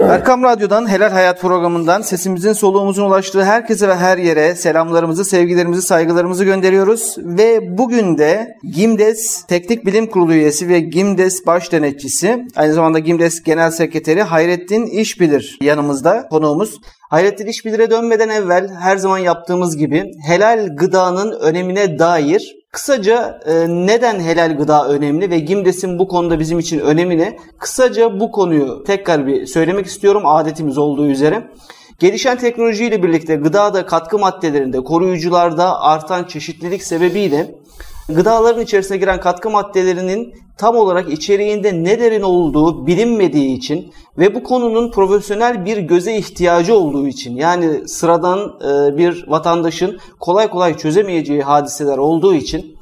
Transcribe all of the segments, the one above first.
Erkam Radyo'dan Helal Hayat programından sesimizin soluğumuzun ulaştığı herkese ve her yere selamlarımızı, sevgilerimizi, saygılarımızı gönderiyoruz. Ve bugün de GİMDES Teknik Bilim Kurulu üyesi ve GİMDES baş denetçisi, aynı zamanda GİMDES Genel Sekreteri Hayrettin İşbilir yanımızda konuğumuz. Hayrettin İşbilir'e dönmeden evvel her zaman yaptığımız gibi helal gıdanın önemine dair Kısaca e, neden helal gıda önemli ve Gimdes'in bu konuda bizim için önemi ne? Kısaca bu konuyu tekrar bir söylemek istiyorum adetimiz olduğu üzere. Gelişen teknolojiyle birlikte gıdada katkı maddelerinde, koruyucularda artan çeşitlilik sebebiyle gıdaların içerisine giren katkı maddelerinin tam olarak içeriğinde ne derin olduğu bilinmediği için ve bu konunun profesyonel bir göze ihtiyacı olduğu için yani sıradan e, bir vatandaşın kolay kolay çözemeyeceği hadiseler olduğu için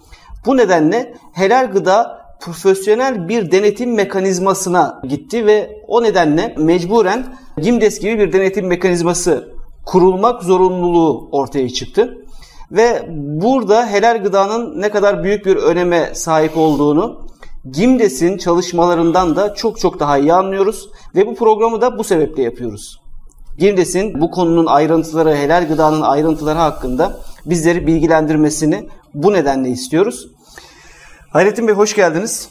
bu nedenle helal gıda profesyonel bir denetim mekanizmasına gitti ve o nedenle mecburen GİMDES gibi bir denetim mekanizması kurulmak zorunluluğu ortaya çıktı. Ve burada helal gıdanın ne kadar büyük bir öneme sahip olduğunu Gimdes'in çalışmalarından da çok çok daha iyi anlıyoruz ve bu programı da bu sebeple yapıyoruz. Gimdes'in bu konunun ayrıntıları, helal gıdanın ayrıntıları hakkında bizleri bilgilendirmesini bu nedenle istiyoruz. Hayrettin Bey hoş geldiniz.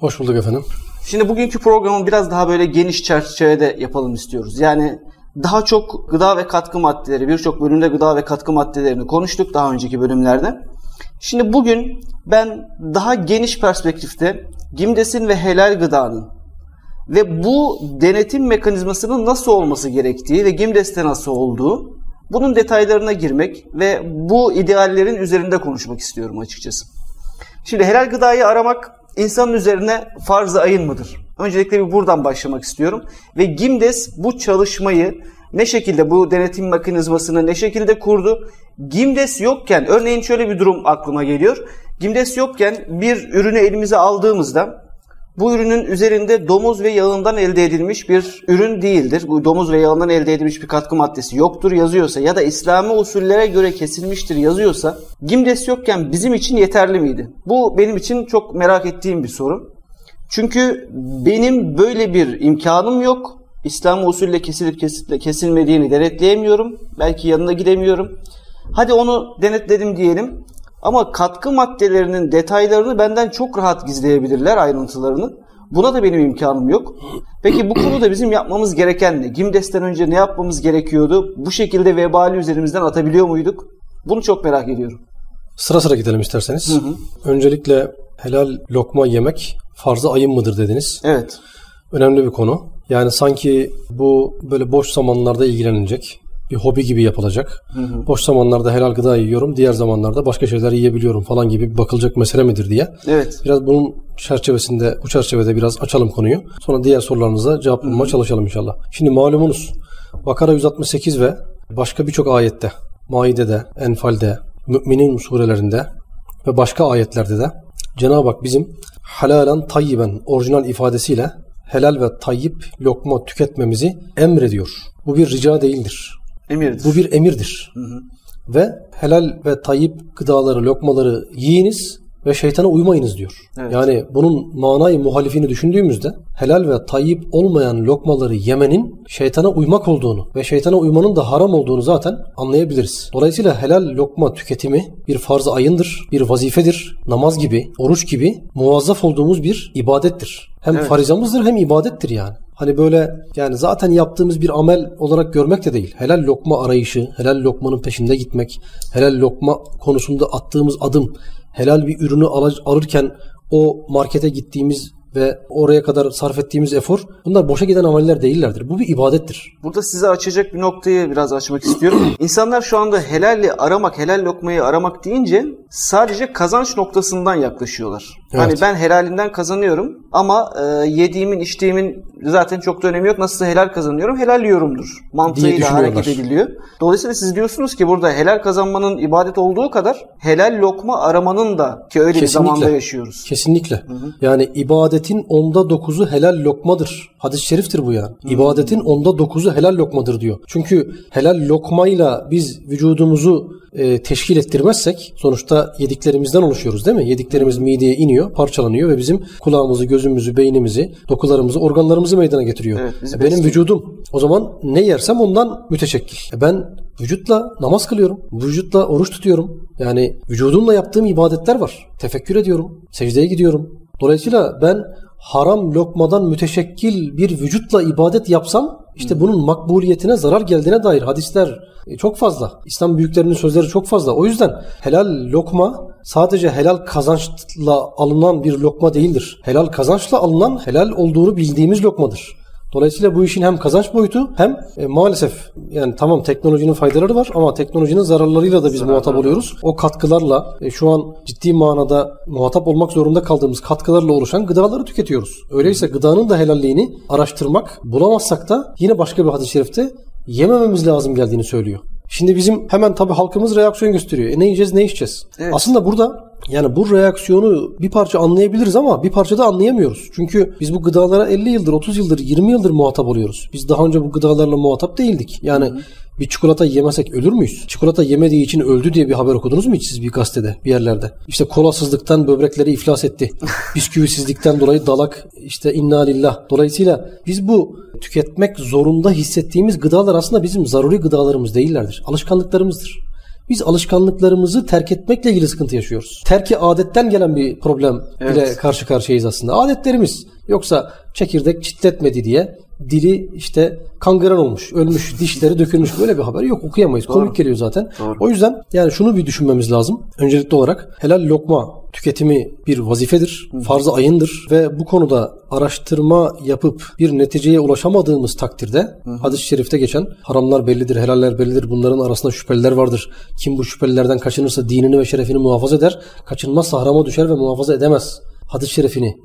Hoş bulduk efendim. Şimdi bugünkü programı biraz daha böyle geniş çerçevede yapalım istiyoruz. Yani daha çok gıda ve katkı maddeleri, birçok bölümde gıda ve katkı maddelerini konuştuk daha önceki bölümlerde. Şimdi bugün ben daha geniş perspektifte Gimdes'in ve helal gıdanın ve bu denetim mekanizmasının nasıl olması gerektiği ve Gimdes'te nasıl olduğu bunun detaylarına girmek ve bu ideallerin üzerinde konuşmak istiyorum açıkçası. Şimdi helal gıdayı aramak insanın üzerine farz-ı ayın mıdır? Öncelikle bir buradan başlamak istiyorum. Ve Gimdes bu çalışmayı ne şekilde bu denetim mekanizmasını ne şekilde kurdu? Gimdes yokken örneğin şöyle bir durum aklıma geliyor. Gimdes yokken bir ürünü elimize aldığımızda bu ürünün üzerinde domuz ve yağından elde edilmiş bir ürün değildir. Bu domuz ve yağından elde edilmiş bir katkı maddesi yoktur yazıyorsa ya da İslami usullere göre kesilmiştir yazıyorsa Gimdes yokken bizim için yeterli miydi? Bu benim için çok merak ettiğim bir soru. Çünkü benim böyle bir imkanım yok. İslam usulle kesilip kesilmediğini denetleyemiyorum. Belki yanına gidemiyorum. Hadi onu denetledim diyelim. Ama katkı maddelerinin detaylarını benden çok rahat gizleyebilirler ayrıntılarını. Buna da benim imkanım yok. Peki bu konuda bizim yapmamız gereken ne? Gimdes'ten önce ne yapmamız gerekiyordu? Bu şekilde vebali üzerimizden atabiliyor muyduk? Bunu çok merak ediyorum. Sıra sıra gidelim isterseniz. Hı hı. Öncelikle helal lokma yemek farz-ı ayın mıdır dediniz. Evet. Önemli bir konu. Yani sanki bu böyle boş zamanlarda ilgilenilecek bir hobi gibi yapılacak. Hı hı. Boş zamanlarda helal gıda yiyorum, diğer zamanlarda başka şeyler yiyebiliyorum falan gibi bakılacak mesele midir diye. Evet. Biraz bunun çerçevesinde, bu çerçevede biraz açalım konuyu. Sonra diğer sorularınıza cevap bulmaya çalışalım inşallah. Şimdi malumunuz Bakara 168 ve başka birçok ayette, Maide'de, Enfal'de, Müminin surelerinde ve başka ayetlerde de Cenab-ı Hak bizim halalen tayyiben orijinal ifadesiyle helal ve tayyip lokma tüketmemizi emrediyor. Bu bir rica değildir. Emirdir. Bu bir emirdir. Hı hı. Ve helal ve tayyip gıdaları, lokmaları yiyiniz ve şeytana uymayınız diyor. Evet. Yani bunun manayı muhalifini düşündüğümüzde helal ve tayyip olmayan lokmaları yemenin şeytana uymak olduğunu ve şeytana uymanın da haram olduğunu zaten anlayabiliriz. Dolayısıyla helal lokma tüketimi bir farz-ı ayındır, bir vazifedir, namaz gibi, oruç gibi muvazzaf olduğumuz bir ibadettir. Hem evet. farizamızdır hem ibadettir yani. Hani böyle yani zaten yaptığımız bir amel olarak görmek de değil. Helal lokma arayışı, helal lokmanın peşinde gitmek, helal lokma konusunda attığımız adım, helal bir ürünü alırken o markete gittiğimiz ve oraya kadar sarf ettiğimiz efor bunlar boşa giden ameller değillerdir. Bu bir ibadettir. Burada size açacak bir noktayı biraz açmak istiyorum. İnsanlar şu anda helalli aramak, helal lokmayı aramak deyince sadece kazanç noktasından yaklaşıyorlar. Evet. Hani ben helalinden kazanıyorum ama e, yediğimin, içtiğimin zaten çok da önemi yok. Nasılsa helal kazanıyorum, helal yiyorumdur. Mantığıyla hareket ediliyor. Dolayısıyla siz diyorsunuz ki burada helal kazanmanın ibadet olduğu kadar helal lokma aramanın da ki öyle Kesinlikle. bir zamanda yaşıyoruz. Kesinlikle. Hı hı. Yani ibadet İbadetin onda dokuzu helal lokmadır. Hadis-i şeriftir bu yani. İbadetin onda dokuzu helal lokmadır diyor. Çünkü helal lokmayla biz vücudumuzu e, teşkil ettirmezsek sonuçta yediklerimizden oluşuyoruz değil mi? Yediklerimiz mideye iniyor, parçalanıyor ve bizim kulağımızı, gözümüzü, beynimizi, dokularımızı, organlarımızı meydana getiriyor. Evet, E, benim besliyor. vücudum o zaman ne yersem ondan müteşekkil. E, ben vücutla namaz kılıyorum. Vücutla oruç tutuyorum. Yani vücudumla yaptığım ibadetler var. Tefekkür ediyorum. Secdeye gidiyorum. Dolayısıyla ben haram lokmadan müteşekkil bir vücutla ibadet yapsam işte bunun makbuliyetine zarar geldiğine dair hadisler e, çok fazla. İslam büyüklerinin sözleri çok fazla. O yüzden helal lokma sadece helal kazançla alınan bir lokma değildir. Helal kazançla alınan helal olduğunu bildiğimiz lokmadır. Dolayısıyla bu işin hem kazanç boyutu hem e, maalesef yani tamam teknolojinin faydaları var ama teknolojinin zararlarıyla da biz muhatap oluyoruz. O katkılarla e, şu an ciddi manada muhatap olmak zorunda kaldığımız katkılarla oluşan gıdaları tüketiyoruz. Öyleyse gıdanın da helalliğini araştırmak bulamazsak da yine başka bir hadis-i şerifte yemememiz lazım geldiğini söylüyor. Şimdi bizim hemen tabii halkımız reaksiyon gösteriyor. E ne yiyeceğiz ne içeceğiz? Evet. Aslında burada yani bu reaksiyonu bir parça anlayabiliriz ama bir parça da anlayamıyoruz. Çünkü biz bu gıdalara 50 yıldır, 30 yıldır, 20 yıldır muhatap oluyoruz. Biz daha önce bu gıdalarla muhatap değildik. Yani bir çikolata yemesek ölür müyüz? Çikolata yemediği için öldü diye bir haber okudunuz mu hiç siz bir gazetede, bir yerlerde? İşte kolasızlıktan böbrekleri iflas etti. Bisküvisizlikten dolayı dalak işte inna lillah. Dolayısıyla biz bu tüketmek zorunda hissettiğimiz gıdalar aslında bizim zaruri gıdalarımız değillerdir. Alışkanlıklarımızdır. Biz alışkanlıklarımızı terk etmekle ilgili sıkıntı yaşıyoruz. Terki adetten gelen bir problem ile Evet. karşı karşıyayız aslında. Adetlerimiz. Yoksa çekirdek çitletmedi diye dili işte kangren olmuş, ölmüş, dişleri dökülmüş böyle bir haber yok. Okuyamayız. Komik geliyor zaten. Doğru. O yüzden yani şunu bir düşünmemiz lazım. Öncelikli olarak helal lokma tüketimi bir vazifedir, farz-ı ayındır ve bu konuda araştırma yapıp bir neticeye ulaşamadığımız takdirde hadis-i şerifte geçen haramlar bellidir, helaller bellidir. Bunların arasında şüpheliler vardır. Kim bu şüphelilerden kaçınırsa dinini ve şerefini muhafaza eder, kaçınmazsa harama düşer ve muhafaza edemez. Hadis-i şerifini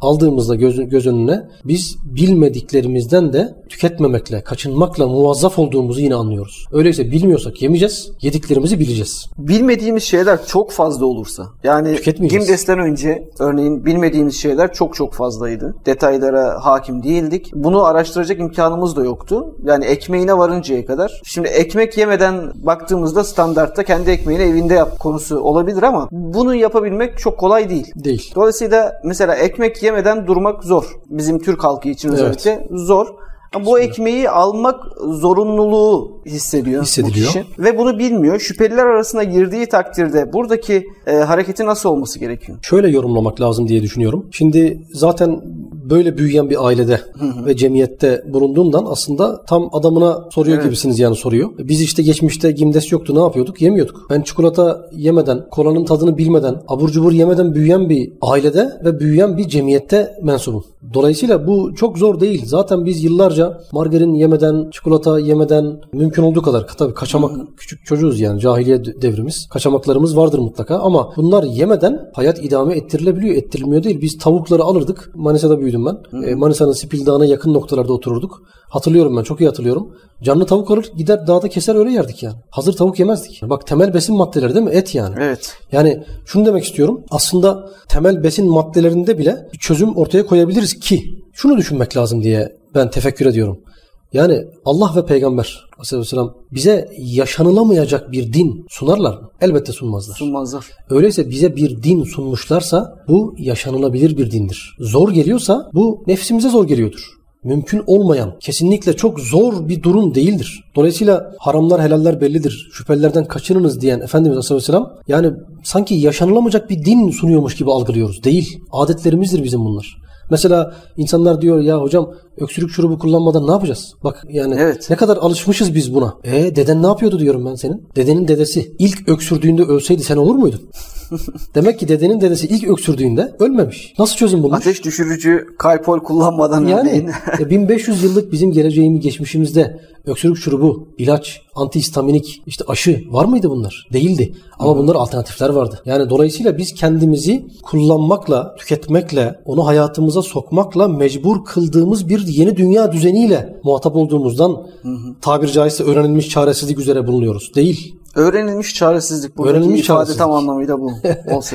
aldığımızda göz, göz önüne biz bilmediklerimizden de tüketmemekle, kaçınmakla muvazzaf olduğumuzu yine anlıyoruz. Öyleyse bilmiyorsak yemeyeceğiz, yediklerimizi bileceğiz. bilmediğimiz şeyler çok fazla olursa yani. Gimdes'ten önce örneğin bilmediğimiz şeyler çok çok fazlaydı. Detaylara hakim değildik. Bunu araştıracak imkanımız da yoktu. Yani ekmeğine varıncaya kadar. Şimdi ekmek yemeden baktığımızda standartta kendi ekmeğini evinde yap konusu olabilir ama bunu yapabilmek çok kolay değil. Değil. Dolayısıyla mesela ekmek yemeden durmak zor. Bizim Türk halkı için Evet. özellikle zor. Ama bu ekmeği almak zorunluluğu hissediyor Hissediliyor. bu kişi. Ve bunu bilmiyor. Şüpheliler arasına girdiği takdirde buradaki e, hareketi nasıl olması gerekiyor? Şöyle yorumlamak lazım diye düşünüyorum. Şimdi zaten böyle büyüyen bir ailede ve cemiyette bulunduğundan aslında tam adamına soruyor Evet. gibisiniz yani soruyor. Biz işte geçmişte Gimdes yoktu ne yapıyorduk? Yemiyorduk. Ben çikolata yemeden, kolanın tadını bilmeden, abur cubur yemeden büyüyen bir ailede ve büyüyen bir cemiyette mensubum. Dolayısıyla bu çok zor değil. Zaten biz yıllarca margarin yemeden, çikolata yemeden mümkün olduğu kadar tabii kaçamak küçük çocuğuz yani cahiliye devrimiz. Kaçamaklarımız vardır mutlaka ama bunlar yemeden hayat idame ettirilebiliyor, ettirilmiyor değil. Biz tavukları alırdık. Manisa'da büyüdüm ben. E, Manisa'nın Spil Dağı'na yakın noktalarda otururduk. Hatırlıyorum ben çok iyi hatırlıyorum. Canlı tavuk alır gider dağda keser öyle yerdik yani. Hazır tavuk yemezdik. Bak temel besin maddeleri değil mi? Et yani. Evet. Yani şunu demek istiyorum. Aslında temel besin maddelerinde bile bir çözüm ortaya koyabiliriz ki şunu düşünmek lazım diye ben tefekkür ediyorum. Yani Allah ve Peygamber Aleyhisselam bize yaşanılamayacak bir din sunarlar mı? Elbette sunmazlar. Sunmazlar. Öyleyse bize bir din sunmuşlarsa bu yaşanılabilir bir dindir. Zor geliyorsa bu nefsimize zor geliyordur. Mümkün olmayan, kesinlikle çok zor bir durum değildir. Dolayısıyla haramlar helaller bellidir. Şüphelilerden kaçınınız diyen Efendimiz Aleyhisselam yani sanki yaşanılamayacak bir din sunuyormuş gibi algılıyoruz. Değil. Adetlerimizdir bizim bunlar. Mesela insanlar diyor ya hocam öksürük şurubu kullanmadan ne yapacağız? Bak yani Evet. ne kadar alışmışız biz buna. E deden ne yapıyordu diyorum ben senin? Dedenin dedesi ilk öksürdüğünde ölseydi sen olur muydun? Demek ki dedenin dedesi ilk öksürdüğünde ölmemiş. Nasıl çözüm bulmuş? Ateş düşürücü kalpol kullanmadan Yani örneğin. e, 1500 yıllık bizim geleceğimiz geçmişimizde öksürük şurubu, ilaç, antihistaminik, işte aşı var mıydı bunlar? Değildi. Ama bunlar alternatifler vardı. Yani dolayısıyla biz kendimizi kullanmakla, tüketmekle, onu hayatımıza sokmakla mecbur kıldığımız bir yeni dünya düzeniyle muhatap olduğumuzdan hı hı. tabiri caizse öğrenilmiş çaresizlik üzere bulunuyoruz. Değil. Öğrenilmiş çaresizlik. Buradaki öğrenilmiş ifade çaresizlik. tam anlamıyla bu.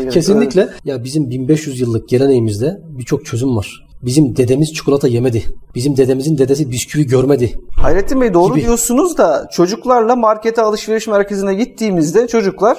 Kesinlikle. Öyle. Ya bizim 1500 yıllık geleneğimizde birçok çözüm var. Bizim dedemiz çikolata yemedi. Bizim dedemizin dedesi bisküvi görmedi. Hayrettin Bey doğru gibi. diyorsunuz da çocuklarla markete alışveriş merkezine gittiğimizde çocuklar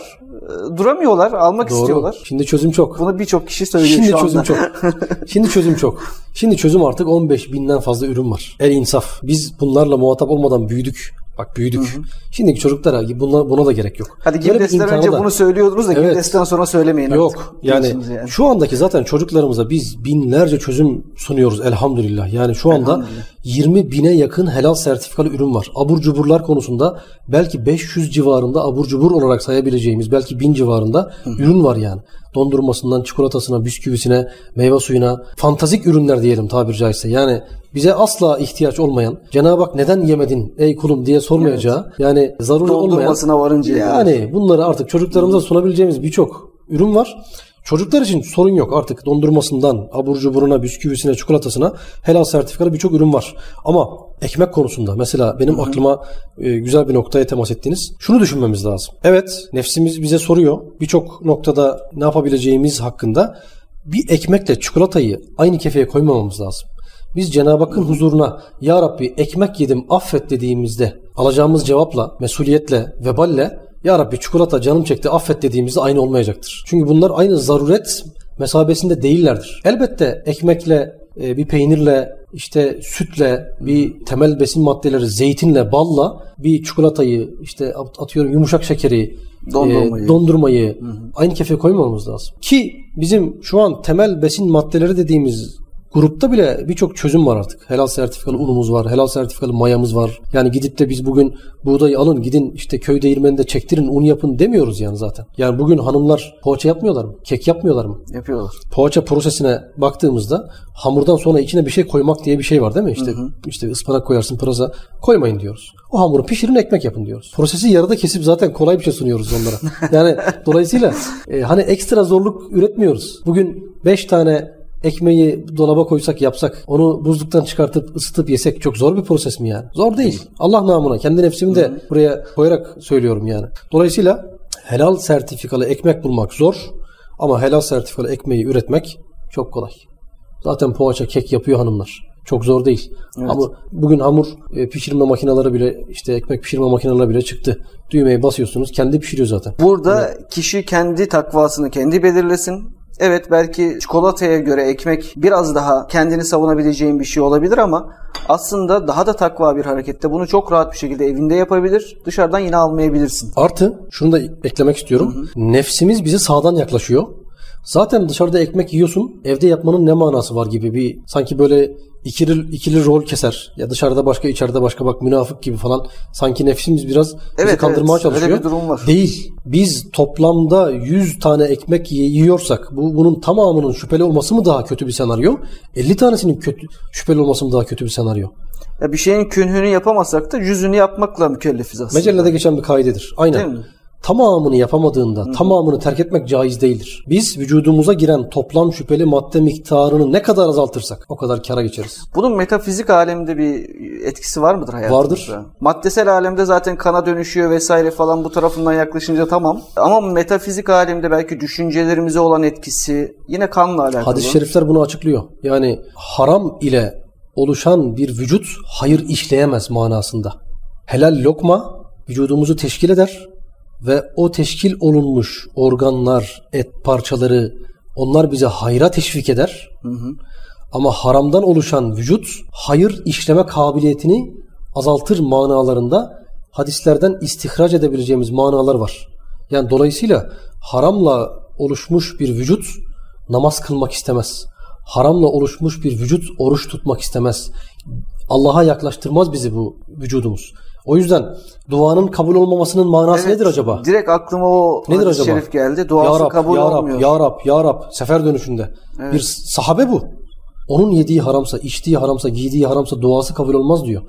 duramıyorlar, almak Doğru. istiyorlar. Şimdi çözüm çok. Bunu birçok kişi söylüyor Şimdi şu çözüm çok. Şimdi çözüm çok. Şimdi çözüm artık 15 binden fazla ürün var. El insaf. Biz bunlarla muhatap olmadan büyüdük. Bak büyüdük. Hı hı. Şimdiki çocuklara buna, buna da gerek yok. Hadi Gimdes'ten önce da... bunu söylüyordunuz da evet. Gimdes'ten sonra söylemeyin Yok. Artık. Yani, yani şu andaki zaten çocuklarımıza biz binlerce çözüm sunuyoruz elhamdülillah. Yani şu anda 20 bine yakın helal sertifikalı ürün var. Abur cuburlar konusunda belki 500 civarında abur cubur olarak sayabileceğimiz belki 1000 civarında hı. ürün var yani. Dondurmasından çikolatasına, bisküvisine, meyve suyuna fantazik ürünler diyelim tabiri caizse. Yani bize asla ihtiyaç olmayan, Cenab-ı Hak neden yemedin ey kulum diye sormayacağı, evet. yani zaruri olmayan varınca yani bunları artık çocuklarımıza sunabileceğimiz birçok ürün var. Çocuklar için sorun yok artık dondurmasından, abur cuburuna, bisküvisine, çikolatasına helal sertifikalı birçok ürün var. Ama ekmek konusunda mesela benim aklıma e, güzel bir noktaya temas ettiniz. Şunu düşünmemiz lazım. Evet nefsimiz bize soruyor birçok noktada ne yapabileceğimiz hakkında bir ekmekle çikolatayı aynı kefeye koymamamız lazım. Biz Cenab-ı Hakk'ın huzuruna Ya Rabbi ekmek yedim affet dediğimizde alacağımız cevapla, mesuliyetle, veballe Ya Rabbi çikolata canım çekti affet dediğimizde aynı olmayacaktır. Çünkü bunlar aynı zaruret mesabesinde değillerdir. Elbette ekmekle, bir peynirle, işte sütle, bir temel besin maddeleri, zeytinle, balla bir çikolatayı, işte atıyorum yumuşak şekeri, dondurmayı, e, dondurmayı aynı kefeye koymamamız lazım. Ki bizim şu an temel besin maddeleri dediğimiz Grupta bile birçok çözüm var artık. Helal sertifikalı unumuz var, helal sertifikalı mayamız var. Yani gidip de biz bugün buğdayı alın gidin işte köy değirmeninde çektirin un yapın demiyoruz yani zaten. Yani bugün hanımlar poğaça yapmıyorlar mı? Kek yapmıyorlar mı? Yapıyorlar. Poğaça prosesine baktığımızda hamurdan sonra içine bir şey koymak diye bir şey var değil mi? İşte hı hı. işte ıspanak koyarsın pırasa koymayın diyoruz. O hamuru pişirin ekmek yapın diyoruz. Prosesi yarıda kesip zaten kolay bir şey sunuyoruz onlara. Yani dolayısıyla e, hani ekstra zorluk üretmiyoruz. Bugün 5 tane ekmeği dolaba koysak yapsak onu buzluktan çıkartıp ısıtıp yesek çok zor bir proses mi yani? Zor değil. Allah namına kendi nefsimi de buraya koyarak söylüyorum yani. Dolayısıyla helal sertifikalı ekmek bulmak zor ama helal sertifikalı ekmeği üretmek çok kolay. Zaten poğaça, kek yapıyor hanımlar. Çok zor değil. Evet. Ama bugün hamur e, pişirme makineleri bile işte ekmek pişirme makineleri bile çıktı. Düğmeye basıyorsunuz kendi pişiriyor zaten. Burada yani, kişi kendi takvasını kendi belirlesin. Evet belki çikolataya göre ekmek biraz daha kendini savunabileceğin bir şey olabilir ama aslında daha da takva bir harekette bunu çok rahat bir şekilde evinde yapabilir. Dışarıdan yine almayabilirsin. Artı şunu da eklemek istiyorum. Hı hı. Nefsimiz bize sağdan yaklaşıyor. Zaten dışarıda ekmek yiyorsun. Evde yapmanın ne manası var gibi bir sanki böyle ikili, ikili rol keser. Ya dışarıda başka içeride başka bak münafık gibi falan. Sanki nefsimiz biraz evet, bizi kandırmaya evet, çalışıyor. Öyle bir durum var. Değil. Biz toplamda 100 tane ekmek yiyorsak bu bunun tamamının şüpheli olması mı daha kötü bir senaryo? 50 tanesinin kötü şüpheli olması mı daha kötü bir senaryo? Ya bir şeyin künhünü yapamazsak da yüzünü yapmakla mükellefiz aslında. Mecellede geçen bir kaidedir. Aynen. Tamamını yapamadığında Hı. tamamını terk etmek caiz değildir. Biz vücudumuza giren toplam şüpheli madde miktarını ne kadar azaltırsak o kadar kara geçeriz. Bunun metafizik alemde bir etkisi var mıdır hayatımızda? Vardır. Maddesel alemde zaten kana dönüşüyor vesaire falan bu tarafından yaklaşınca tamam. Ama metafizik alemde belki düşüncelerimize olan etkisi yine kanla alakalı. Hadis-i şerifler bunu açıklıyor. Yani haram ile oluşan bir vücut hayır işleyemez manasında. Helal lokma vücudumuzu teşkil eder ve o teşkil olunmuş organlar, et parçaları onlar bize hayra teşvik eder. Hı hı. Ama haramdan oluşan vücut hayır işleme kabiliyetini azaltır manalarında hadislerden istihraç edebileceğimiz manalar var. Yani dolayısıyla haramla oluşmuş bir vücut namaz kılmak istemez. Haramla oluşmuş bir vücut oruç tutmak istemez. Allah'a yaklaştırmaz bizi bu vücudumuz. O yüzden duanın kabul olmamasının manası evet, nedir acaba? Direkt aklıma o nedir acaba? şerif geldi. Duası ya Rab, kabul ya Rab, olmuyor. Ya Rab, Ya Rab, sefer dönüşünde. Evet. Bir sahabe bu. Onun yediği haramsa, içtiği haramsa, giydiği haramsa duası kabul olmaz diyor.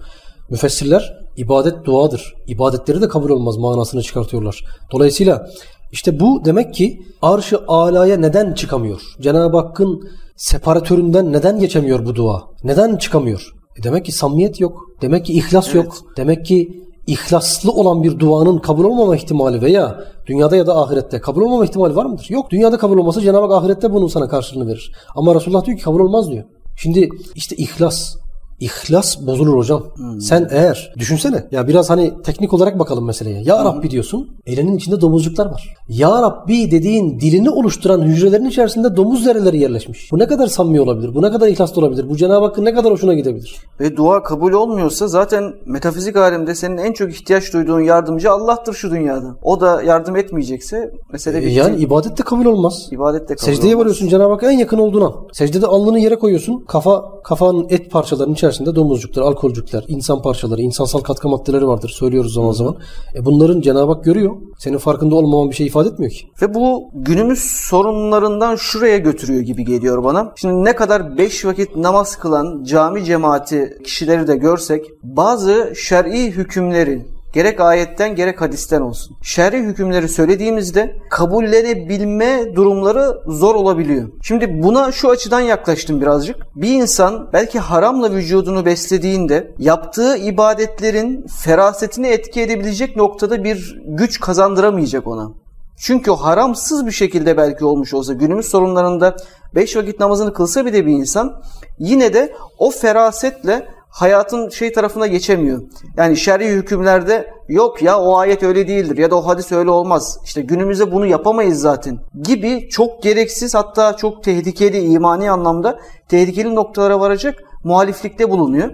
Müfessirler ibadet duadır. İbadetleri de kabul olmaz manasını çıkartıyorlar. Dolayısıyla işte bu demek ki arşı alaya neden çıkamıyor? Cenab-ı Hakk'ın separatöründen neden geçemiyor bu dua? Neden çıkamıyor? E demek ki samimiyet yok. Demek ki ihlas Evet. yok. Demek ki ihlaslı olan bir duanın kabul olmama ihtimali veya dünyada ya da ahirette kabul olmama ihtimali var mıdır? Yok. Dünyada kabul olmasa Cenab-ı Hak ahirette bunun sana karşılığını verir. Ama Resulullah diyor ki kabul olmaz diyor. Şimdi işte ihlas. İhlas bozulur hocam. Sen eğer düşünsene ya biraz hani teknik olarak bakalım meseleye. Ya Rabbi diyorsun elinin içinde domuzcuklar var. Ya Rabbi dediğin dilini oluşturan hücrelerin içerisinde domuz zerreleri yerleşmiş. Bu ne kadar samimi olabilir? Bu ne kadar ihlaslı olabilir? Bu Cenab-ı Hakk'ın ne kadar hoşuna gidebilir? Ve dua kabul olmuyorsa zaten metafizik alemde senin en çok ihtiyaç duyduğun yardımcı Allah'tır şu dünyada. O da yardım etmeyecekse mesele bitti. yani ibadet de kabul olmaz. İbadet de kabul Secdeye olmaz. varıyorsun Cenab-ı Hakk'a en yakın olduğun an. Secdede alnını yere koyuyorsun. Kafa kafanın et parçalarının içerisinde domuzcuklar, alkolcükler, insan parçaları, insansal katkı maddeleri vardır. Söylüyoruz zaman zaman. E bunların Cenab-ı Hak görüyor. Senin farkında olmaman bir şey ifade etmiyor ki. Ve bu günümüz sorunlarından şuraya götürüyor gibi geliyor bana. Şimdi ne kadar beş vakit namaz kılan cami cemaati kişileri de görsek bazı şer'i hükümleri gerek ayetten gerek hadisten olsun. Şer'i hükümleri söylediğimizde kabullenebilme durumları zor olabiliyor. Şimdi buna şu açıdan yaklaştım birazcık. Bir insan belki haramla vücudunu beslediğinde yaptığı ibadetlerin ferasetini etki edebilecek noktada bir güç kazandıramayacak ona. Çünkü o haramsız bir şekilde belki olmuş olsa günümüz sorunlarında beş vakit namazını kılsa bile bir insan yine de o ferasetle hayatın şey tarafına geçemiyor. Yani şer'i hükümlerde yok ya o ayet öyle değildir ya da o hadis öyle olmaz. İşte günümüzde bunu yapamayız zaten gibi çok gereksiz hatta çok tehlikeli imani anlamda tehlikeli noktalara varacak muhaliflikte bulunuyor.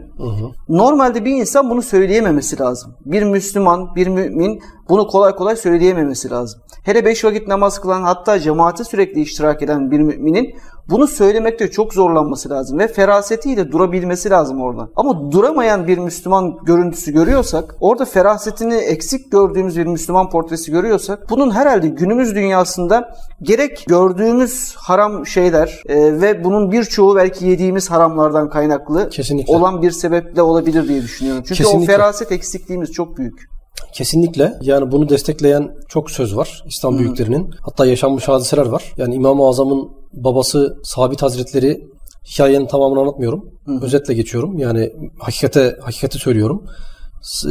Normalde bir insan bunu söyleyememesi lazım. Bir Müslüman, bir mümin bunu kolay kolay söyleyememesi lazım. Hele beş vakit namaz kılan hatta cemaate sürekli iştirak eden bir müminin bunu söylemekte çok zorlanması lazım ve ferasetiyle durabilmesi lazım orada. Ama duramayan bir Müslüman görüntüsü görüyorsak, orada ferasetini eksik gördüğümüz bir Müslüman portresi görüyorsak, bunun herhalde günümüz dünyasında gerek gördüğümüz haram şeyler e, ve bunun birçoğu belki yediğimiz haramlardan kaynaklı Kesinlikle. olan bir sebeple olabilir diye düşünüyorum. Çünkü Kesinlikle. o feraset eksikliğimiz çok büyük. Kesinlikle. Yani bunu destekleyen çok söz var İslam büyüklerinin. Hatta yaşanmış hadiseler var. Yani İmam-ı Azam'ın babası Sabit Hazretleri hikayenin tamamını anlatmıyorum. Özetle geçiyorum. Yani hakikate hakikati söylüyorum.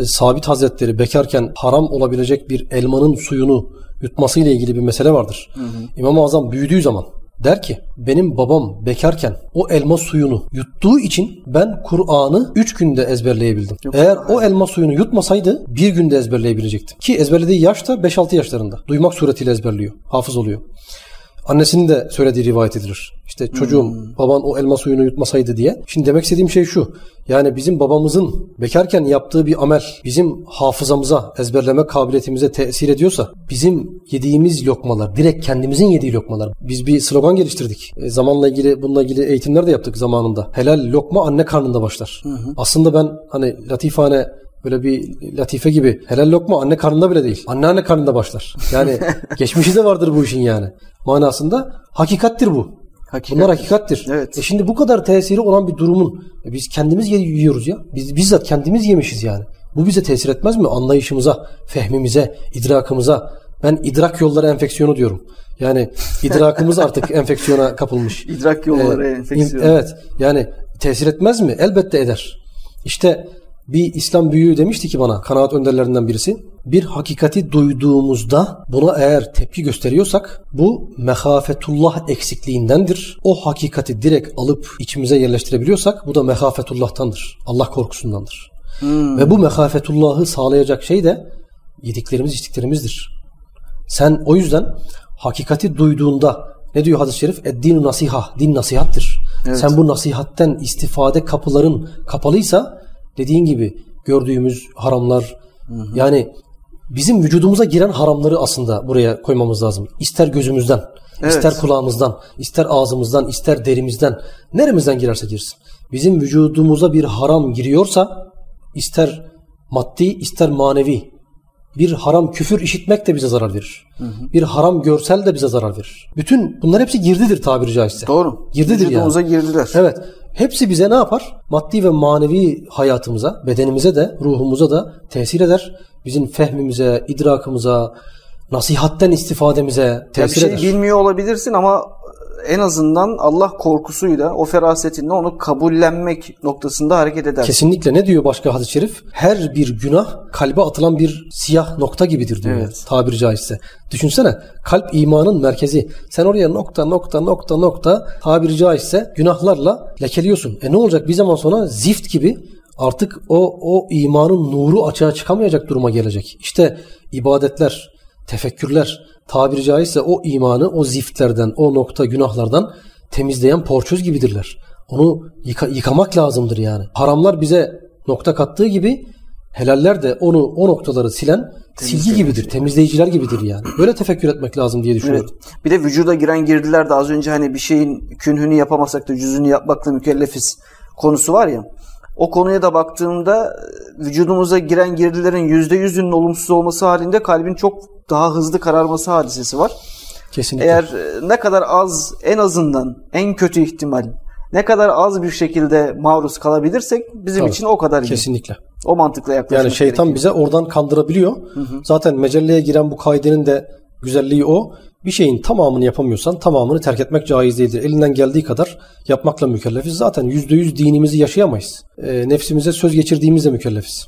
Sabit Hazretleri bekarken haram olabilecek bir elmanın suyunu yutmasıyla ilgili bir mesele vardır. İmam-ı Azam büyüdüğü zaman der ki benim babam bekarken o elma suyunu yuttuğu için ben Kur'an'ı 3 günde ezberleyebildim. Eğer o elma suyunu yutmasaydı bir günde ezberleyebilecektim. Ki ezberlediği yaş da 5-6 yaşlarında. Duymak suretiyle ezberliyor. Hafız oluyor. Annesinin de söylediği rivayet edilir. İşte çocuğum baban o elma suyunu yutmasaydı diye. Şimdi demek istediğim şey şu. Yani bizim babamızın bekarken yaptığı bir amel bizim hafızamıza, ezberleme kabiliyetimize tesir ediyorsa bizim yediğimiz lokmalar, direkt kendimizin yediği lokmalar. Biz bir slogan geliştirdik. E, zamanla ilgili bununla ilgili eğitimler de yaptık zamanında. Helal lokma anne karnında başlar. Aslında ben hani latifane Böyle bir latife gibi. Helal lokma anne karnında bile değil. Anneanne karnında başlar. Yani geçmişi de vardır bu işin yani. Manasında hakikattir bu. Hakikat. Bunlar hakikattir. Evet. E şimdi bu kadar tesiri olan bir durumun e biz kendimiz yiyoruz ya. Biz bizzat kendimiz yemişiz yani. Bu bize tesir etmez mi? Anlayışımıza, fehmimize, idrakımıza. Ben idrak yolları enfeksiyonu diyorum. Yani idrakımız artık enfeksiyona kapılmış. İdrak yolları Ee, enfeksiyonu. Evet. Yani tesir etmez mi? Elbette eder. İşte bir İslam büyüğü demişti ki bana kanaat önderlerinden birisi. Bir hakikati duyduğumuzda buna eğer tepki gösteriyorsak bu mehafetullah eksikliğindendir. O hakikati direkt alıp içimize yerleştirebiliyorsak bu da mehafetullah'tandır. Allah korkusundandır. Ve bu mehafetullahı sağlayacak şey de yediklerimiz içtiklerimizdir. Sen o yüzden hakikati duyduğunda ne diyor hadis-i şerif? Eddinu nasiha. Din nasihattır. Sen bu nasihatten istifade kapıların kapalıysa dediğin gibi gördüğümüz haramlar yani bizim vücudumuza giren haramları aslında buraya koymamız lazım. İster gözümüzden, Evet. ister kulağımızdan, ister ağzımızdan, ister derimizden, neremizden girerse girsin. Bizim vücudumuza bir haram giriyorsa ister maddi ister manevi bir haram küfür işitmek de bize zarar verir. Bir haram görsel de bize zarar verir. Bütün bunlar hepsi girdidir tabiri caizse. Doğru. Girdidir yani. Vücudumuza girdiler. Evet. Hepsi bize ne yapar? Maddi ve manevi hayatımıza, bedenimize de, ruhumuza da tesir eder. Bizim fehmimize, idrakımıza, nasihatten istifademize Ya bir tesir şey eder. bilmiyor olabilirsin ama en azından Allah korkusuyla o ferasetinle onu kabullenmek noktasında hareket eder. Kesinlikle ne diyor başka hadis-i şerif? Her bir günah kalbe atılan bir siyah nokta gibidir diyor Evet. tabiri caizse. Düşünsene kalp imanın merkezi. Sen oraya nokta nokta nokta nokta tabiri caizse günahlarla lekeliyorsun. E ne olacak bir zaman sonra zift gibi artık o o imanın nuru açığa çıkamayacak duruma gelecek. İşte ibadetler, tefekkürler tabiri caizse o imanı o ziftlerden, o nokta günahlardan temizleyen porçöz gibidirler. Onu yıka- yıkamak lazımdır yani. Haramlar bize nokta kattığı gibi helaller de onu o noktaları silen silgi gibidir, temizleyiciler gibidir yani. Böyle tefekkür etmek lazım diye Evet. düşünüyorum. Bir de vücuda giren girdiler de az önce hani bir şeyin künhünü yapamasak da cüzünü yapmakla mükellefiz konusu var ya. O konuya da baktığımda e, vücudumuza giren girdilerin %100'ünün olumsuz olması halinde kalbin çok daha hızlı kararması hadisesi var. Kesinlikle. Eğer e, ne kadar az en azından en kötü ihtimal ne kadar az bir şekilde maruz kalabilirsek bizim Tabii. için o kadar iyi. Kesinlikle. O mantıkla yaklaşmak Yani şeytan gerekiyor. bize oradan kandırabiliyor. Zaten mecelleye giren bu kaidenin de güzelliği o. Bir şeyin tamamını yapamıyorsan tamamını terk etmek caiz değildir. Elinden geldiği kadar yapmakla mükellefiz. Zaten %100 dinimizi yaşayamayız. E, nefsimize söz geçirdiğimizle mükellefiz.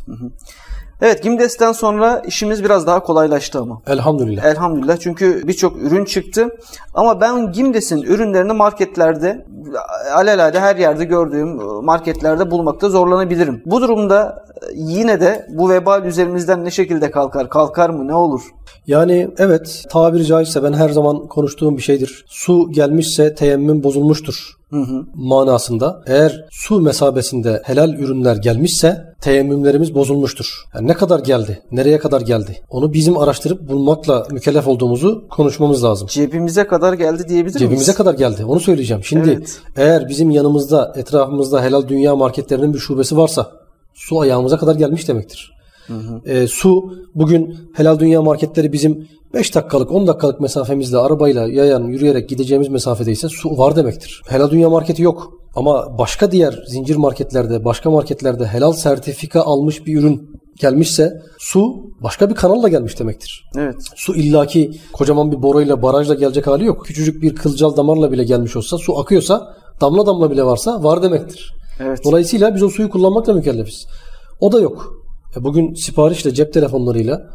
Evet Gimdes'ten sonra işimiz biraz daha kolaylaştı ama. Elhamdülillah. Elhamdülillah çünkü birçok ürün çıktı. Ama ben Gimdes'in ürünlerini marketlerde alelade her yerde gördüğüm marketlerde bulmakta zorlanabilirim. Bu durumda yine de bu vebal üzerimizden ne şekilde kalkar? Kalkar mı? Ne olur? Yani evet tabiri caizse ben her zaman konuştuğum bir şeydir. Su gelmişse teyemmüm bozulmuştur Hı hı. manasında. Eğer su mesabesinde helal ürünler gelmişse teyemmümlerimiz bozulmuştur. Yani ne kadar geldi? Nereye kadar geldi? Onu bizim araştırıp bulmakla mükellef olduğumuzu konuşmamız lazım. Cebimize kadar geldi diyebilir miyiz? Cebimize kadar geldi. Onu söyleyeceğim. Şimdi Evet. eğer bizim yanımızda, etrafımızda helal dünya marketlerinin bir şubesi varsa su ayağımıza kadar gelmiş demektir. Ee, su bugün helal dünya marketleri bizim 5 dakikalık 10 dakikalık mesafemizle arabayla yayan yürüyerek gideceğimiz mesafedeyse su var demektir. Helal dünya marketi yok ama başka diğer zincir marketlerde başka marketlerde helal sertifika almış bir ürün gelmişse su başka bir kanalla gelmiş demektir. Evet. Su illaki kocaman bir borayla barajla gelecek hali yok. Küçücük bir kılcal damarla bile gelmiş olsa su akıyorsa damla damla bile varsa var demektir. Evet. Dolayısıyla biz o suyu kullanmakla mükellefiz. O da yok. E bugün siparişle cep telefonlarıyla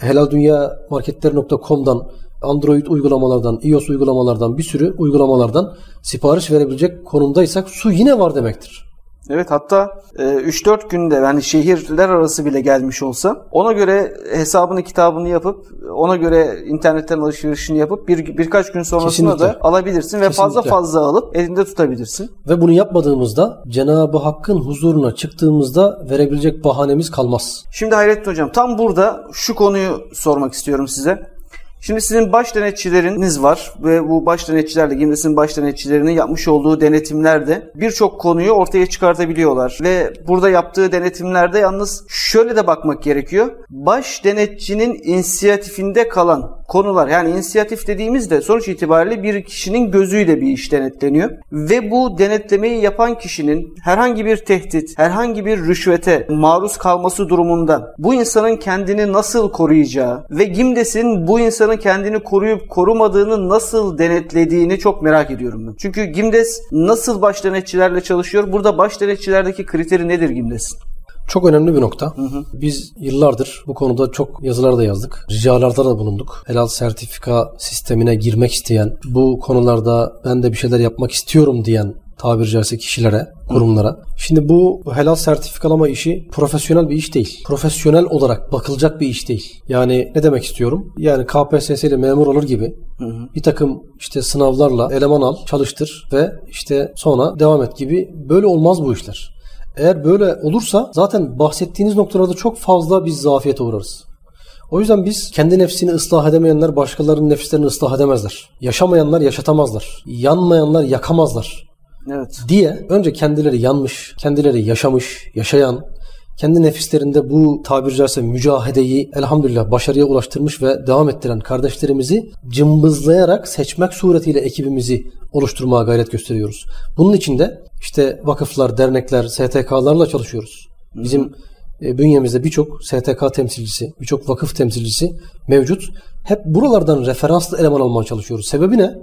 helaldunya.marketler.com'dan Android uygulamalardan, iOS uygulamalardan bir sürü uygulamalardan sipariş verebilecek konumdaysak su yine var demektir. Evet hatta e, 3-4 günde yani şehirler arası bile gelmiş olsa ona göre hesabını kitabını yapıp ona göre internetten alışverişini yapıp bir birkaç gün sonrasında Kesinlikle. da alabilirsin ve fazla Kesinlikle. fazla alıp elinde tutabilirsin. Ve bunu yapmadığımızda Cenab-ı Hakk'ın huzuruna çıktığımızda verebilecek bahanemiz kalmaz. Şimdi Hayrettin Hocam tam burada şu konuyu sormak istiyorum size. Şimdi sizin baş denetçileriniz var ve bu baş denetçilerle Gimdes'in baş denetçilerinin yapmış olduğu denetimlerde birçok konuyu ortaya çıkartabiliyorlar. Ve burada yaptığı denetimlerde yalnız şöyle de bakmak gerekiyor. Baş denetçinin inisiyatifinde kalan konular yani inisiyatif dediğimizde sonuç itibariyle bir kişinin gözüyle bir iş denetleniyor. Ve bu denetlemeyi yapan kişinin herhangi bir tehdit, herhangi bir rüşvete maruz kalması durumunda bu insanın kendini nasıl koruyacağı ve Gimdes'in bu insanın kendini koruyup korumadığını nasıl denetlediğini çok merak ediyorum ben. Çünkü Gimdes nasıl baş denetçilerle çalışıyor? Burada baş denetçilerdeki kriteri nedir Gimdes'in? Çok önemli bir nokta. Biz yıllardır bu konuda çok yazılar da yazdık. Ricalarda da bulunduk. Helal sertifika sistemine girmek isteyen, bu konularda ben de bir şeyler yapmak istiyorum diyen tabiri caizse kişilere, kurumlara. Şimdi bu helal sertifikalama işi profesyonel bir iş değil. Profesyonel olarak bakılacak bir iş değil. Yani ne demek istiyorum? Yani KPSS ile memur olur gibi bir takım işte sınavlarla eleman al, çalıştır ve işte sonra devam et gibi böyle olmaz bu işler. Eğer böyle olursa zaten bahsettiğiniz noktalarda çok fazla biz zafiyete uğrarız. O yüzden biz kendi nefsini ıslah edemeyenler başkalarının nefislerini ıslah edemezler. Yaşamayanlar yaşatamazlar. Yanmayanlar yakamazlar Evet. diye önce kendileri yanmış, kendileri yaşamış, yaşayan, kendi nefislerinde bu tabiri caizse mücahedeyi elhamdülillah başarıya ulaştırmış ve devam ettiren kardeşlerimizi cımbızlayarak seçmek suretiyle ekibimizi oluşturmaya gayret gösteriyoruz. Bunun için de işte vakıflar, dernekler, STK'larla çalışıyoruz. Bizim e, bünyemizde birçok STK temsilcisi, birçok vakıf temsilcisi mevcut. Hep buralardan referanslı eleman almaya çalışıyoruz. Sebebi ne?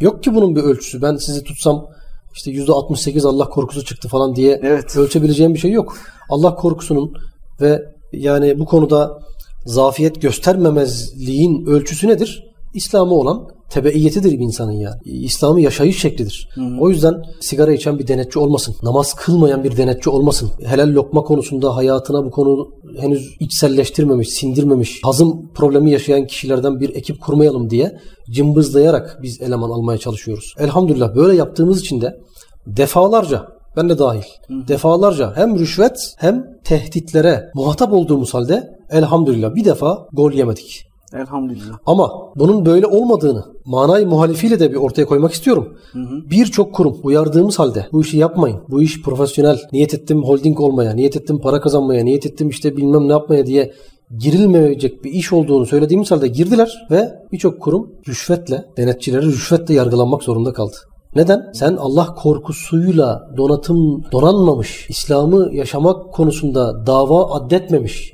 Yok ki bunun bir ölçüsü. Ben sizi tutsam işte %68 Allah korkusu çıktı falan diye Evet. ölçebileceğim bir şey yok. Allah korkusunun ve yani bu konuda zafiyet göstermemezliğin ölçüsü nedir? İslam'a olan tebeiyetidir bir insanın yani. İslam'ı yaşayış şeklidir. O yüzden sigara içen bir denetçi olmasın. Namaz kılmayan bir denetçi olmasın. Helal lokma konusunda hayatına bu konu henüz içselleştirmemiş, sindirmemiş, hazım problemi yaşayan kişilerden bir ekip kurmayalım diye cımbızlayarak biz eleman almaya çalışıyoruz. Elhamdülillah böyle yaptığımız için de defalarca ben de dahil. Defalarca hem rüşvet hem tehditlere muhatap olduğumuz halde elhamdülillah bir defa gol yemedik. Elhamdülillah. Ama bunun böyle olmadığını manayı muhalifiyle de bir ortaya koymak istiyorum. Birçok kurum uyardığımız halde bu işi yapmayın. Bu iş profesyonel. Niyet ettim holding olmaya, niyet ettim para kazanmaya, niyet ettim işte bilmem ne yapmaya diye girilmeyecek bir iş olduğunu söylediğimiz halde girdiler ve birçok kurum rüşvetle, denetçileri rüşvetle yargılanmak zorunda kaldı. Neden? Sen Allah korkusuyla donatım donanmamış, İslam'ı yaşamak konusunda dava addetmemiş,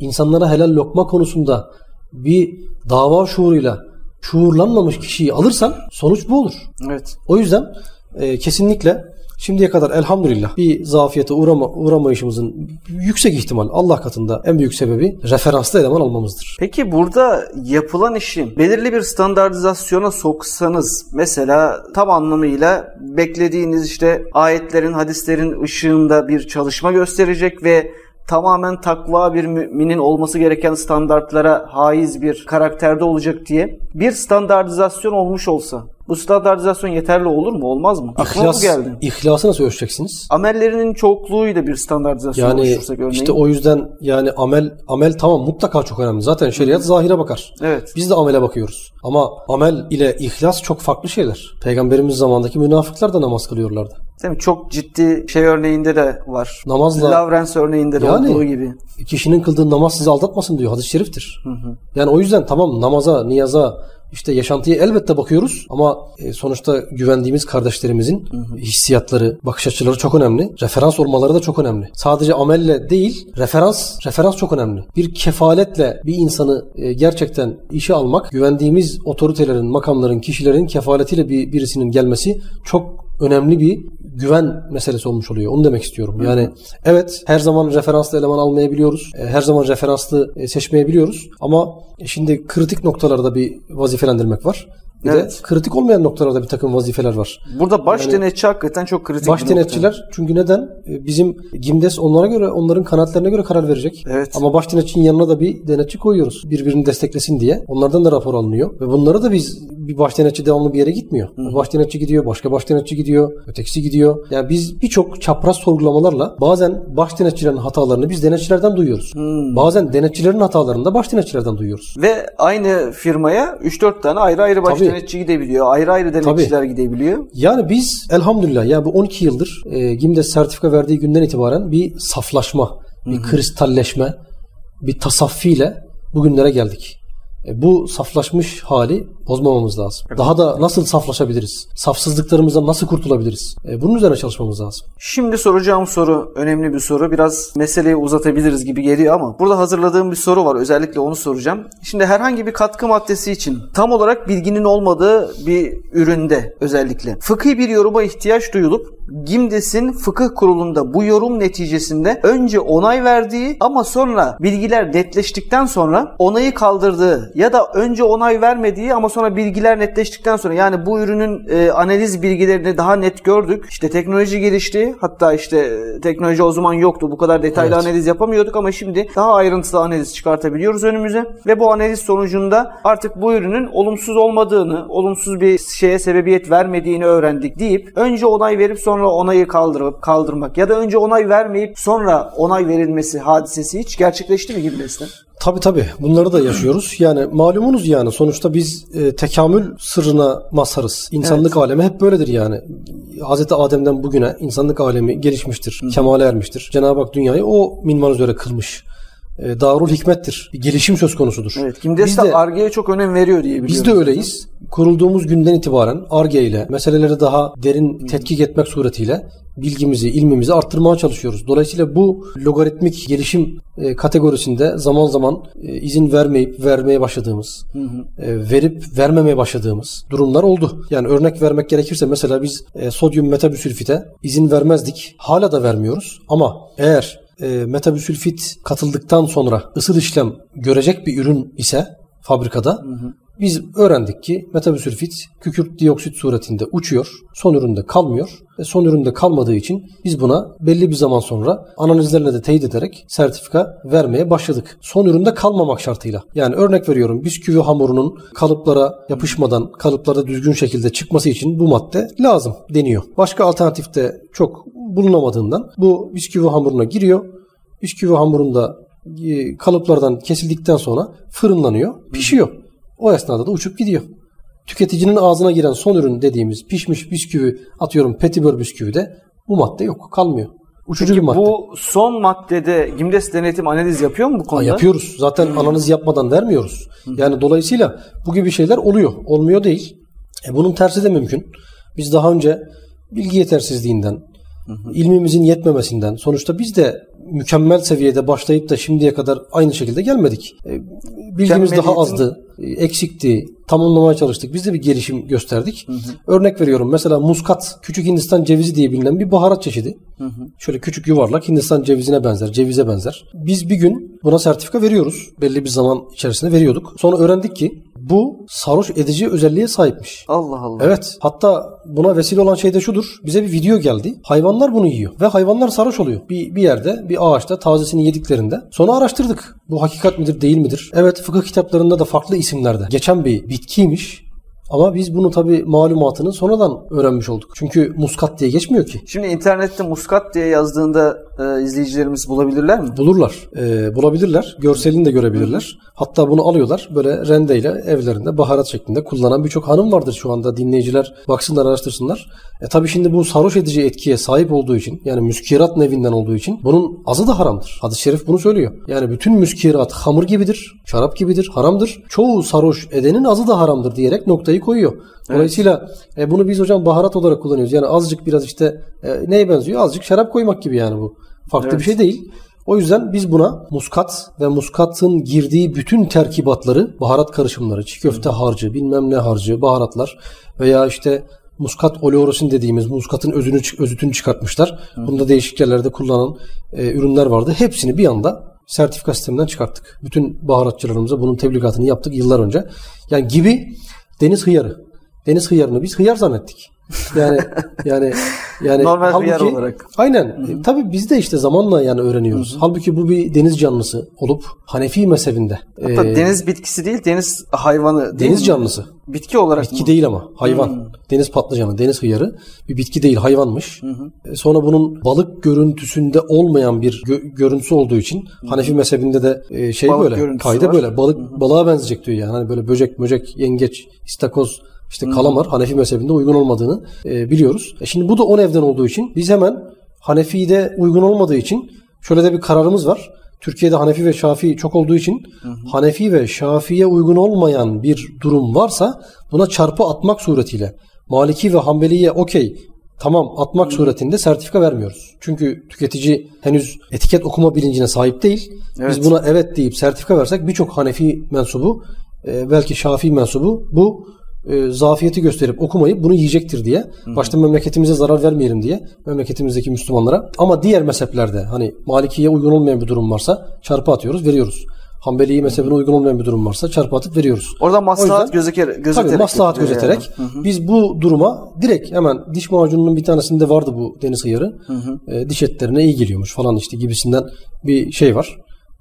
insanlara helal lokma konusunda bir dava şuuruyla şuurlanmamış kişiyi alırsan sonuç bu olur. Evet. O yüzden e, kesinlikle şimdiye kadar elhamdülillah bir zafiyete uğrama, uğramayışımızın yüksek ihtimal Allah katında en büyük sebebi referanslı eleman almamızdır. Peki burada yapılan işi belirli bir standartizasyona soksanız mesela tam anlamıyla beklediğiniz işte ayetlerin, hadislerin ışığında bir çalışma gösterecek ve tamamen takva bir müminin olması gereken standartlara haiz bir karakterde olacak diye bir standartizasyon olmuş olsa bu standartizasyon yeterli olur mu? Olmaz mı? İhlas, geldi. ihlası nasıl ölçeceksiniz? Amellerinin çokluğuyla bir standartizasyon Yani oluştursak örneğin. işte o yüzden yani amel amel tamam mutlaka çok önemli. Zaten şeriat zahire bakar. Evet. Biz de amele bakıyoruz. Ama amel ile ihlas çok farklı şeyler. Peygamberimiz zamandaki münafıklar da namaz kılıyorlardı. Değil mi? Çok ciddi şey örneğinde de var. Namazla Lawrence örneğinde de Yani- olduğu gibi. kişinin kıldığı namaz sizi aldatmasın diyor. Hadis-i şeriftir. Yani o yüzden tamam namaza, niyaza, işte yaşantıya elbette bakıyoruz ama e, sonuçta güvendiğimiz kardeşlerimizin hissiyatları, bakış açıları çok önemli. Referans olmaları da çok önemli. Sadece amelle değil, referans referans çok önemli. Bir kefaletle bir insanı e, gerçekten işe almak, güvendiğimiz otoritelerin, makamların, kişilerin kefaletiyle bir birisinin gelmesi çok önemli bir güven meselesi olmuş oluyor. Onu demek istiyorum. Yani evet her zaman referanslı eleman almayabiliyoruz. E, Her zaman referanslı e, seçmeyebiliyoruz. Ama şimdi kritik noktalarda bir vazifelendirmek var. Bir Evet. de kritik olmayan noktalarda bir takım vazifeler var. Burada baş Yani- denetçi hakikaten çok kritik Baş bir nokta. denetçiler çünkü neden? E, Bizim GİMDES onlara göre, onların kanaatlerine göre karar verecek. Evet. Ama baş denetçinin yanına da bir denetçi koyuyoruz. Birbirini desteklesin diye. Onlardan da rapor alınıyor. Ve bunları da biz bir baş denetçi devamlı bir yere gitmiyor. Baş denetçi gidiyor, başka baş denetçi gidiyor, ötekisi gidiyor. Yani biz birçok çapraz sorgulamalarla bazen baş denetçilerin hatalarını biz denetçilerden duyuyoruz. Bazen denetçilerin hatalarını da baş denetçilerden duyuyoruz. Ve aynı firmaya 3-4 tane ayrı ayrı baş Tabii. Denetçi gidebiliyor. Ayrı ayrı denetçiler gidebiliyor. Yani biz elhamdülillah yani bu 12 yıldır e, GİMDES sertifika verdiği günden itibaren bir saflaşma, bir kristalleşme, bir tasaffiyle bugünlere geldik. E, bu saflaşmış hali bozmamamız lazım. Daha da nasıl saflaşabiliriz? Safsızlıklarımızdan nasıl kurtulabiliriz? E, bunun üzerine çalışmamız lazım. Şimdi soracağım soru önemli bir soru. Biraz meseleyi uzatabiliriz gibi geliyor ama burada hazırladığım bir soru var. Özellikle onu soracağım. Şimdi herhangi bir katkı maddesi için tam olarak bilginin olmadığı bir üründe özellikle fıkhi bir yoruma ihtiyaç duyulup GİMDES'in fıkıh kurulunda bu yorum neticesinde önce onay verdiği ama sonra bilgiler netleştikten sonra onayı kaldırdığı ya da önce onay vermediği ama sonra bilgiler netleştikten sonra yani bu ürünün e, analiz bilgilerini daha net gördük. İşte teknoloji gelişti. Hatta işte e, teknoloji o zaman yoktu. Bu kadar detaylı Evet. analiz yapamıyorduk ama şimdi daha ayrıntılı analiz çıkartabiliyoruz önümüze ve bu analiz sonucunda artık bu ürünün olumsuz olmadığını, olumsuz bir şeye sebebiyet vermediğini öğrendik deyip önce onay verip sonra onayı kaldırıp kaldırmak ya da önce onay vermeyip sonra onay verilmesi hadisesi hiç gerçekleşti mi gibi mesela? Tabii tabii bunları da yaşıyoruz. Yani malumunuz yani sonuçta biz e, tekamül sırrına mazharız. İnsanlık alemi hep böyledir yani. Hazreti Adem'den bugüne insanlık alemi gelişmiştir, kemale ermiştir. Cenab-ı Hak dünyayı o minvan üzere kılmış. E, Darul Hikmet'tir. Bir gelişim söz konusudur. Evet. Kimdes de Arge'ye çok önem veriyor diye biliyorum. Biz de öyleyiz. Kurulduğumuz günden itibaren Arge ile meseleleri daha derin tetkik etmek suretiyle bilgimizi, ilmimizi arttırmaya çalışıyoruz. Dolayısıyla bu logaritmik gelişim e, kategorisinde zaman zaman e, izin vermeyip vermeye başladığımız, hı hı. E, verip vermemeye başladığımız durumlar oldu. Yani örnek vermek gerekirse mesela biz e, sodyum metabüsülfite izin vermezdik. Hala da vermiyoruz ama eğer e, metabüsülfit katıldıktan sonra ısıl işlem görecek bir ürün ise fabrikada hı hı. Biz öğrendik ki metabüsülfit kükürt dioksit suretinde uçuyor. Son üründe kalmıyor. Ve son üründe kalmadığı için biz buna belli bir zaman sonra analizlerle de teyit ederek sertifika vermeye başladık. Son üründe kalmamak şartıyla. Yani örnek veriyorum bisküvi hamurunun kalıplara yapışmadan kalıplarda düzgün şekilde çıkması için bu madde lazım deniyor. Başka alternatif de çok bulunamadığından bu bisküvi hamuruna giriyor. Bisküvi hamurunda e, kalıplardan kesildikten sonra fırınlanıyor, pişiyor. O esnada da uçup gidiyor. Tüketicinin ağzına giren son ürün dediğimiz pişmiş bisküvi atıyorum petibör bisküvi de bu madde yok kalmıyor. Uçucu Peki, bir madde. Bu son maddede Gimdes denetim analiz yapıyor mu bu konuda? Ha, yapıyoruz. Zaten hmm. analiz yapmadan vermiyoruz. Hmm. Yani dolayısıyla bu gibi şeyler oluyor. Olmuyor değil. E, bunun tersi de mümkün. Biz daha önce bilgi yetersizliğinden, Hı ilmimizin yetmemesinden sonuçta biz de mükemmel seviyede başlayıp da şimdiye kadar aynı şekilde gelmedik. E, bilgimiz daha azdı, e, eksikti, tamamlamaya çalıştık. Biz de bir gelişim gösterdik. Hı hı. Örnek veriyorum mesela muskat, küçük Hindistan cevizi diye bilinen bir baharat çeşidi. Hı hı. Şöyle küçük yuvarlak Hindistan cevizine benzer, cevize benzer. Biz bir gün buna sertifika veriyoruz. Belli bir zaman içerisinde veriyorduk. Sonra öğrendik ki bu sarhoş edici özelliğe sahipmiş. Allah Allah. Evet. Hatta buna vesile olan şey de şudur. Bize bir video geldi. Hayvanlar bunu yiyor ve hayvanlar sarhoş oluyor. Bir, bir yerde, bir ağaçta tazesini yediklerinde. Sonra araştırdık. Bu hakikat midir, değil midir? Evet, fıkıh kitaplarında da farklı isimlerde geçen bir bitkiymiş. Ama biz bunu tabi malumatını sonradan öğrenmiş olduk. Çünkü muskat diye geçmiyor ki. Şimdi internette muskat diye yazdığında e, izleyicilerimiz bulabilirler mi? Bulurlar. E, bulabilirler. Görselini de görebilirler. Hatta bunu alıyorlar böyle rendeyle evlerinde baharat şeklinde kullanan birçok hanım vardır şu anda. Dinleyiciler baksınlar araştırsınlar. E tabi şimdi bu sarhoş edici etkiye sahip olduğu için yani müskirat nevinden olduğu için bunun azı da haramdır. Hadis-i şerif bunu söylüyor. Yani bütün müskirat hamur gibidir, şarap gibidir, haramdır. Çoğu sarhoş edenin azı da haramdır diyerek noktayı koyuyor. Dolayısıyla evet. e, bunu biz hocam baharat olarak kullanıyoruz. Yani azıcık biraz işte e, neye benziyor? Azıcık şarap koymak gibi yani bu. Farklı evet. bir şey değil. O yüzden biz buna muskat ve muskatın girdiği bütün terkibatları, baharat karışımları, çiğ köfte harcı, bilmem ne harcı, baharatlar veya işte muskat oleorosin dediğimiz muskatın özünü özütünü çıkartmışlar. Hı. Bunda değişik yerlerde kullanılan e, ürünler vardı. Hepsini bir anda sertifika sisteminden çıkarttık. Bütün baharatçılarımıza bunun tebligatını yaptık yıllar önce. Yani gibi deniz hıyarı. Deniz hıyarını biz hıyar zannettik. Yani yani yani normal halbuki, hıyar olarak. Aynen. E, tabii biz de işte zamanla yani öğreniyoruz. Hı-hı. Halbuki bu bir deniz canlısı olup Hanefi mezhebinde. Hatta e, deniz bitkisi değil, deniz hayvanı. Deniz canlısı. Bitki olarak Bitki mı? değil ama hayvan. Hmm. Deniz patlıcanı, deniz hıyarı bir bitki değil hayvanmış. Hmm. Sonra bunun balık görüntüsünde olmayan bir gö- görüntüsü olduğu için hmm. Hanefi mezhebinde de e, şey balık böyle kayda böyle balık hmm. balığa benzeyecek diyor yani. Hani böyle böcek, möcek, yengeç, istakoz işte hmm. kalamar Hanefi mezhebinde uygun olmadığını e, biliyoruz. E şimdi bu da on evden olduğu için biz hemen Hanefi'de uygun olmadığı için şöyle de bir kararımız var. Türkiye'de Hanefi ve Şafii çok olduğu için hı hı. Hanefi ve Şafii'ye uygun olmayan bir durum varsa buna çarpı atmak suretiyle Maliki ve Hanbeli'ye okey tamam atmak hı. suretinde sertifika vermiyoruz. Çünkü tüketici henüz etiket okuma bilincine sahip değil. Evet. Biz buna evet deyip sertifika versek birçok Hanefi mensubu e, belki Şafii mensubu bu e, zafiyeti gösterip okumayıp bunu yiyecektir diye. Hı-hı. Başta memleketimize zarar vermeyelim diye memleketimizdeki Müslümanlara. Ama diğer mezheplerde hani Maliki'ye uygun olmayan bir durum varsa çarpı atıyoruz, veriyoruz. Hanbeli mezhebine uygun olmayan bir durum varsa çarpı atıp veriyoruz. Orada maslahat gözeter, gözeterek. Tabii maslahat gözeterek. Yani. Biz bu duruma direkt hemen diş macununun bir tanesinde vardı bu deniz hıyarı. E, diş etlerine iyi geliyormuş falan işte gibisinden bir şey var.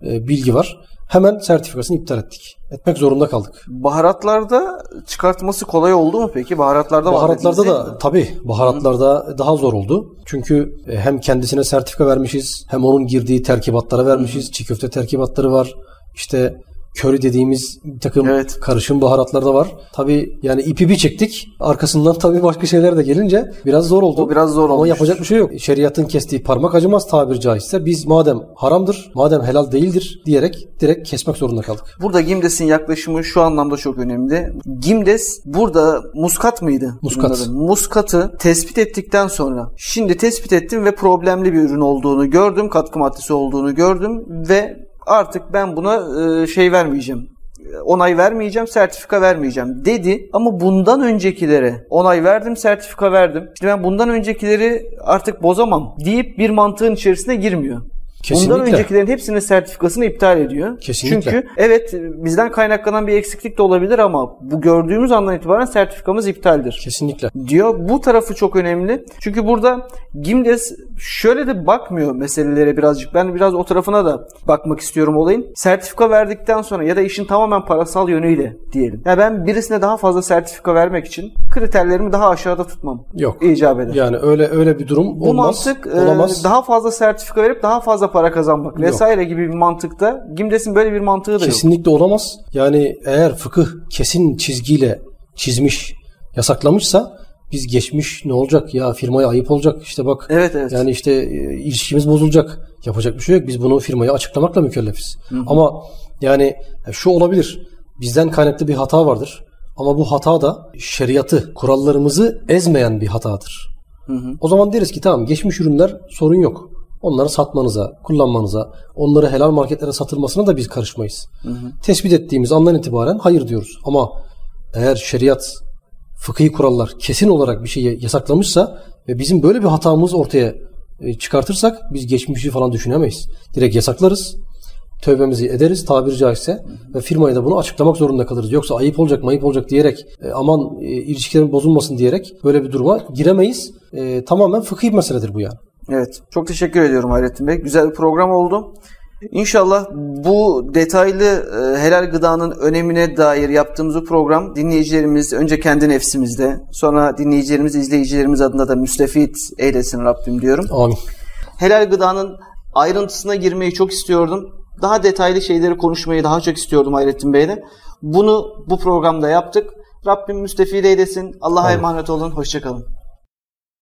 E, bilgi var hemen sertifikasını iptal ettik. Etmek zorunda kaldık. Baharatlarda çıkartması kolay oldu mu peki? Baharatlarda Baharatlarda da tabii baharatlarda Hı. daha zor oldu. Çünkü e, hem kendisine sertifika vermişiz, hem onun girdiği terkibatlara vermişiz. Hı. Çiğ köfte terkibatları var. İşte köri dediğimiz bir takım evet. karışım baharatlar da var. Tabi yani ipi bir çektik. Arkasından tabi başka şeyler de gelince biraz zor oldu. O biraz zor oldu. Ama yapacak bir şey yok. Şeriatın kestiği parmak acımaz tabiri caizse. Biz madem haramdır, madem helal değildir diyerek direkt kesmek zorunda kaldık. Burada Gimdes'in yaklaşımı şu anlamda çok önemli. Gimdes burada muskat mıydı? Muskat. Muskatı tespit ettikten sonra şimdi tespit ettim ve problemli bir ürün olduğunu gördüm. Katkı maddesi olduğunu gördüm ve artık ben buna e, şey vermeyeceğim onay vermeyeceğim, sertifika vermeyeceğim dedi. Ama bundan öncekilere onay verdim, sertifika verdim. İşte ben bundan öncekileri artık bozamam deyip bir mantığın içerisine girmiyor. Kesinlikle. Bundan öncekilerin hepsinin sertifikasını iptal ediyor. Kesinlikle. Çünkü evet bizden kaynaklanan bir eksiklik de olabilir ama bu gördüğümüz andan itibaren sertifikamız iptaldir. Kesinlikle. Diyor. Bu tarafı çok önemli. Çünkü burada Gimdes şöyle de bakmıyor meselelere birazcık. Ben biraz o tarafına da bakmak istiyorum olayın. Sertifika verdikten sonra ya da işin tamamen parasal yönüyle diyelim. Ya ben birisine daha fazla sertifika vermek için kriterlerimi daha aşağıda tutmam. Yok. İcap eder. Yani öyle öyle bir durum bu olmaz. Bu mantık olamaz. E, daha fazla sertifika verip daha fazla para kazanmak Yok. vesaire gibi bir mantıkta Gimdes'in böyle bir mantığı da Kesinlikle yok. Kesinlikle olamaz. Yani eğer fıkıh kesin çizgiyle çizmiş, yasaklamışsa biz geçmiş ne olacak ya firmaya ayıp olacak işte bak evet, evet. yani işte e, ilişkimiz bozulacak yapacak bir şey yok biz bunu firmaya açıklamakla mükellefiz Hı-hı. ama yani e, şu olabilir bizden kaynaklı bir hata vardır ama bu hata da şeriatı kurallarımızı ezmeyen bir hatadır. Hı hı. O zaman deriz ki tamam geçmiş ürünler sorun yok. Onları satmanıza, kullanmanıza, onları helal marketlere satılmasına da biz karışmayız. Hı hı. Tespit ettiğimiz andan itibaren hayır diyoruz. Ama eğer şeriat, fıkhi kurallar kesin olarak bir şeyi yasaklamışsa ve bizim böyle bir hatamız ortaya e, çıkartırsak biz geçmişi falan düşünemeyiz. Direkt yasaklarız. Tövbemizi ederiz tabiri caizse ve firmaya da bunu açıklamak zorunda kalırız. Yoksa ayıp olacak mayıp olacak diyerek e, aman e, ilişkilerin bozulmasın diyerek böyle bir duruma giremeyiz. E, tamamen fıkhi bir meseledir bu yani. Evet. Çok teşekkür ediyorum Hayrettin Bey. Güzel bir program oldu. İnşallah bu detaylı e, helal gıdanın önemine dair yaptığımız bu program dinleyicilerimiz önce kendi nefsimizde sonra dinleyicilerimiz, izleyicilerimiz adına da müstefit eylesin Rabbim diyorum. Amin. Helal gıdanın ayrıntısına girmeyi çok istiyordum. Daha detaylı şeyleri konuşmayı daha çok istiyordum Hayrettin Bey'le. Bunu bu programda yaptık. Rabbim müstefid eylesin. Allah'a emanet olun. Hoşçakalın.